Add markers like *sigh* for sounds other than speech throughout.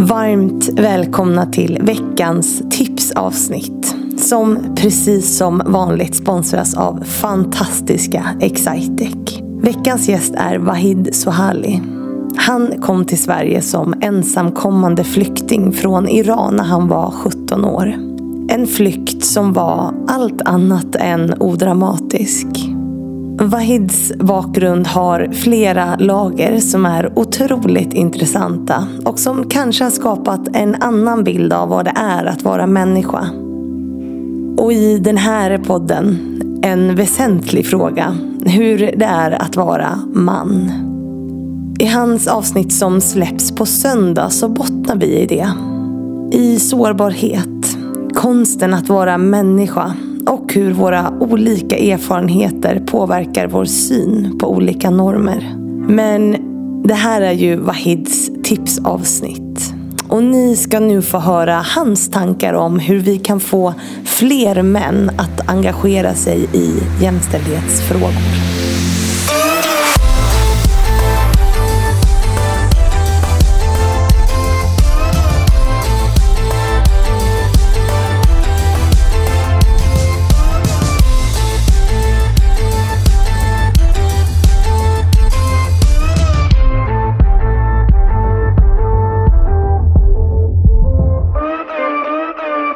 Varmt välkomna till veckans tipsavsnitt. Som precis som vanligt sponsras av fantastiska Excitec. Veckans gäst är Wahid Sohali. Han kom till Sverige som ensamkommande flykting från Iran när han var 17 år. En flykt som var allt annat än odramatisk. Wahids bakgrund har flera lager som är otroligt intressanta och som kanske har skapat en annan bild av vad det är att vara människa. Och i den här podden, en väsentlig fråga, hur det är att vara man. I hans avsnitt som släpps på söndag så bottnar vi i det. I sårbarhet, konsten att vara människa och hur våra olika erfarenheter påverkar vår syn på olika normer. Men det här är ju Wahids tipsavsnitt. Och ni ska nu få höra hans tankar om hur vi kan få fler män att engagera sig i jämställdhetsfrågor.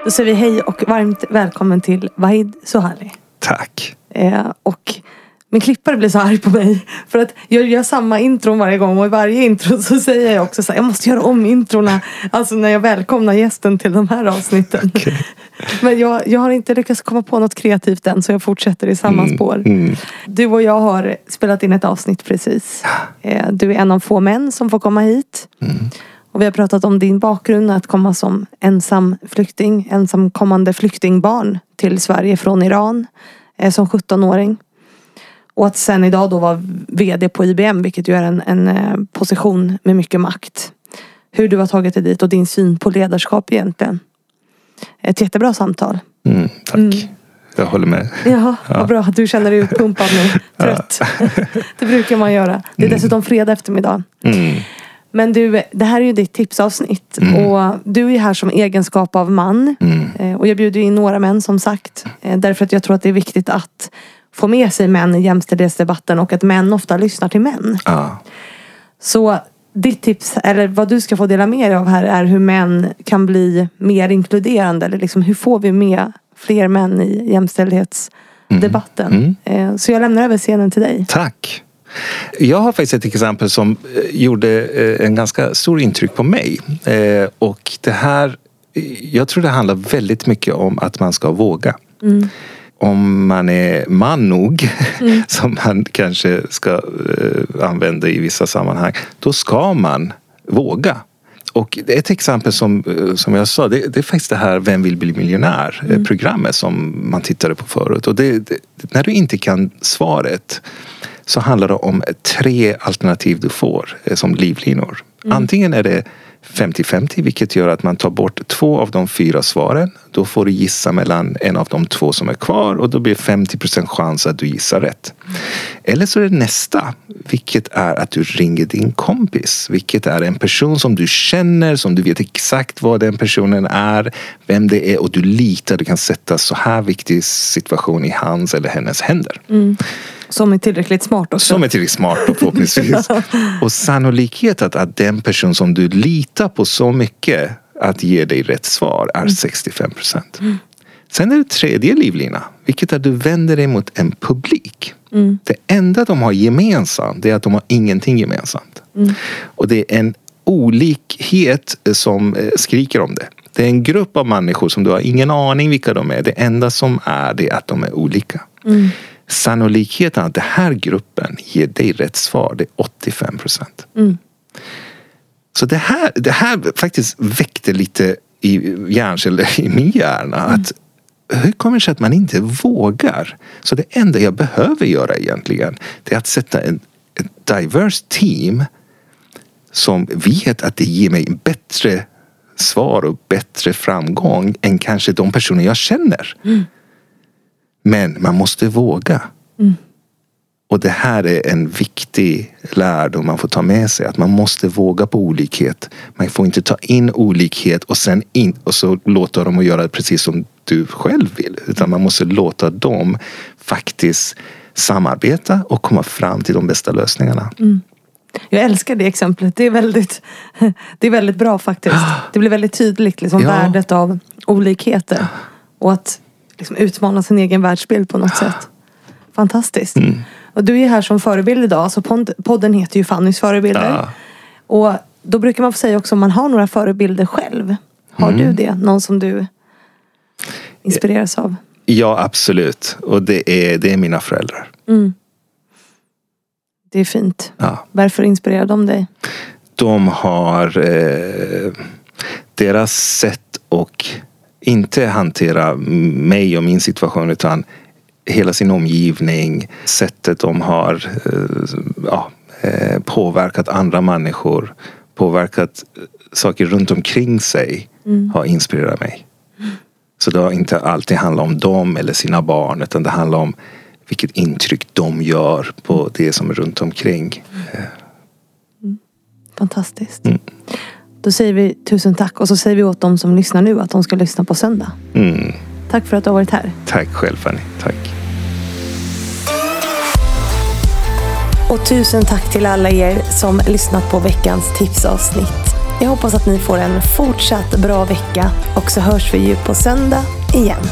Då säger vi hej och varmt välkommen till Wahid Sohali. Tack. Eh, och min klippare blir så arg på mig. För att jag gör samma intron varje gång och i varje intro så säger jag också så här, jag måste göra om introna. Alltså när jag välkomnar gästen till de här avsnitten. Okay. Men jag, jag har inte lyckats komma på något kreativt än så jag fortsätter i samma Mm, spår. mm. Du och jag har spelat in ett avsnitt precis. Eh, Du är en av få män som får komma hit. Mm. Och vi har pratat om din bakgrund, att komma som ensam flykting, ensamkommande flyktingbarn till Sverige från Iran eh, som 17-åring. Och att sen idag då vara VD på IBM, vilket ju är en, en eh, position med mycket makt. Hur du har tagit dig dit och din syn på ledarskap egentligen. Ett jättebra samtal. Mm, tack. Mm. Jag håller med. Ja, vad bra att du känner dig *laughs* utpumpad nu. Trött. *laughs* det brukar man göra. Det är dessutom fredag eftermiddag. Mm. Men du, det här är ju ditt tipsavsnitt. Och du är ju här som egenskap av man. Mm. Eh, Och jag bjuder in några män som sagt. Eh, Därför att jag tror att det är viktigt att få med sig män i jämställdhetsdebatten och att män ofta lyssnar till män. Ja. Så ditt tips, eller vad du ska få dela med dig av här är hur män kan bli mer inkluderande. Eller liksom hur får vi med fler män i jämställdhetsdebatten. Eh, Så jag lämnar över scenen till dig. Tack. Jag har faktiskt ett exempel som eh, gjorde eh, en ganska stor intryck på mig. Eh, Och det här, jag tror det handlar väldigt mycket om att man ska våga. Om man är man nog, *laughs* som man kanske ska eh, använda i vissa sammanhang, då ska man våga. Och ett exempel som, som jag sa, det, det är faktiskt det här Vem vill bli miljonär? eh, Programmet som man tittade på förut. Och det, det, när du inte kan svaret så handlar det om tre alternativ du får eh, som livlinor. Antingen är det 50-50 vilket gör att man tar bort två av de fyra svaren. Då får du gissa mellan en av de två som är kvar och då blir det 50% chans att du gissar rätt. Eller så är det nästa, vilket är att du ringer din kompis. Vilket är en person som du känner, som du vet exakt vad den personen är, vem det är och du litar, du kan sätta så här viktig situation i hans eller hennes händer. Som är tillräckligt smart också. Som är tillräckligt smart då, förhoppningsvis. *laughs* och sannolikheten att, att den person som du litar på så mycket att ge dig rätt svar är 65 procent. Sen är det tredje livlina, vilket är att du vänder dig mot en publik. Det enda de har gemensamt är att de har ingenting gemensamt. Och det är en olikhet som eh, skriker om det. Det är en grupp av människor som du har ingen aning vilka de är. Det enda som är det är att de är olika. Sannolikheten att den här gruppen ger dig rätt svar det är 85 procent. Så det här, det här faktiskt väckte lite i hjärnceller i min hjärna. Att hur kommer det sig att man inte vågar? Så det enda jag behöver göra egentligen det är att sätta en, ett diverse team som vet att det ger mig bättre svar och bättre framgång än kanske de personer jag känner. Men man måste våga. Och det här är en viktig lärdom man får ta med sig. Att man måste våga på olikhet. Man får inte ta in olikhet och sen in, och så låta dem att göra precis som du själv vill. Utan man måste låta dem faktiskt samarbeta och komma fram till de bästa lösningarna. Mm. Jag älskar det exemplet. Det är väldigt, *laughs* det är väldigt bra faktiskt. *gasps* Det blir väldigt tydligt liksom, ja. värdet av olikheter. Och att liksom, utmana sin egen världsbild på något sätt. Fantastiskt. Mm. Och du är här som förebild idag. Så podden heter ju Fannys förebilder. Ja. Och då brukar man få säga också om man har några förebilder själv. Har mm. du det? Någon som du inspireras av? Ja, absolut. Och det är, det är mina föräldrar. Mm. Det är fint. Ja. Varför inspirerar de dig? De har eh, deras sätt att inte hantera mig och min situation utan hela sin omgivning, sättet de har eh, ja, eh, påverkat andra människor, påverkat saker runt omkring sig mm. har inspirerat mig. Så det har inte alltid handlat om dem eller sina barn utan det handlar om vilket intryck de gör på det som är runt omkring. Mm. Fantastiskt. Mm. Då säger vi tusen tack och så säger vi åt dem som lyssnar nu att de ska lyssna på söndag. Mm. Tack för att du har varit här. Tack själv Fanny. Tack. Och tusen tack till alla er som lyssnat på veckans tipsavsnitt. Jag hoppas att ni får en fortsatt bra vecka och så hörs vi ju på söndag igen.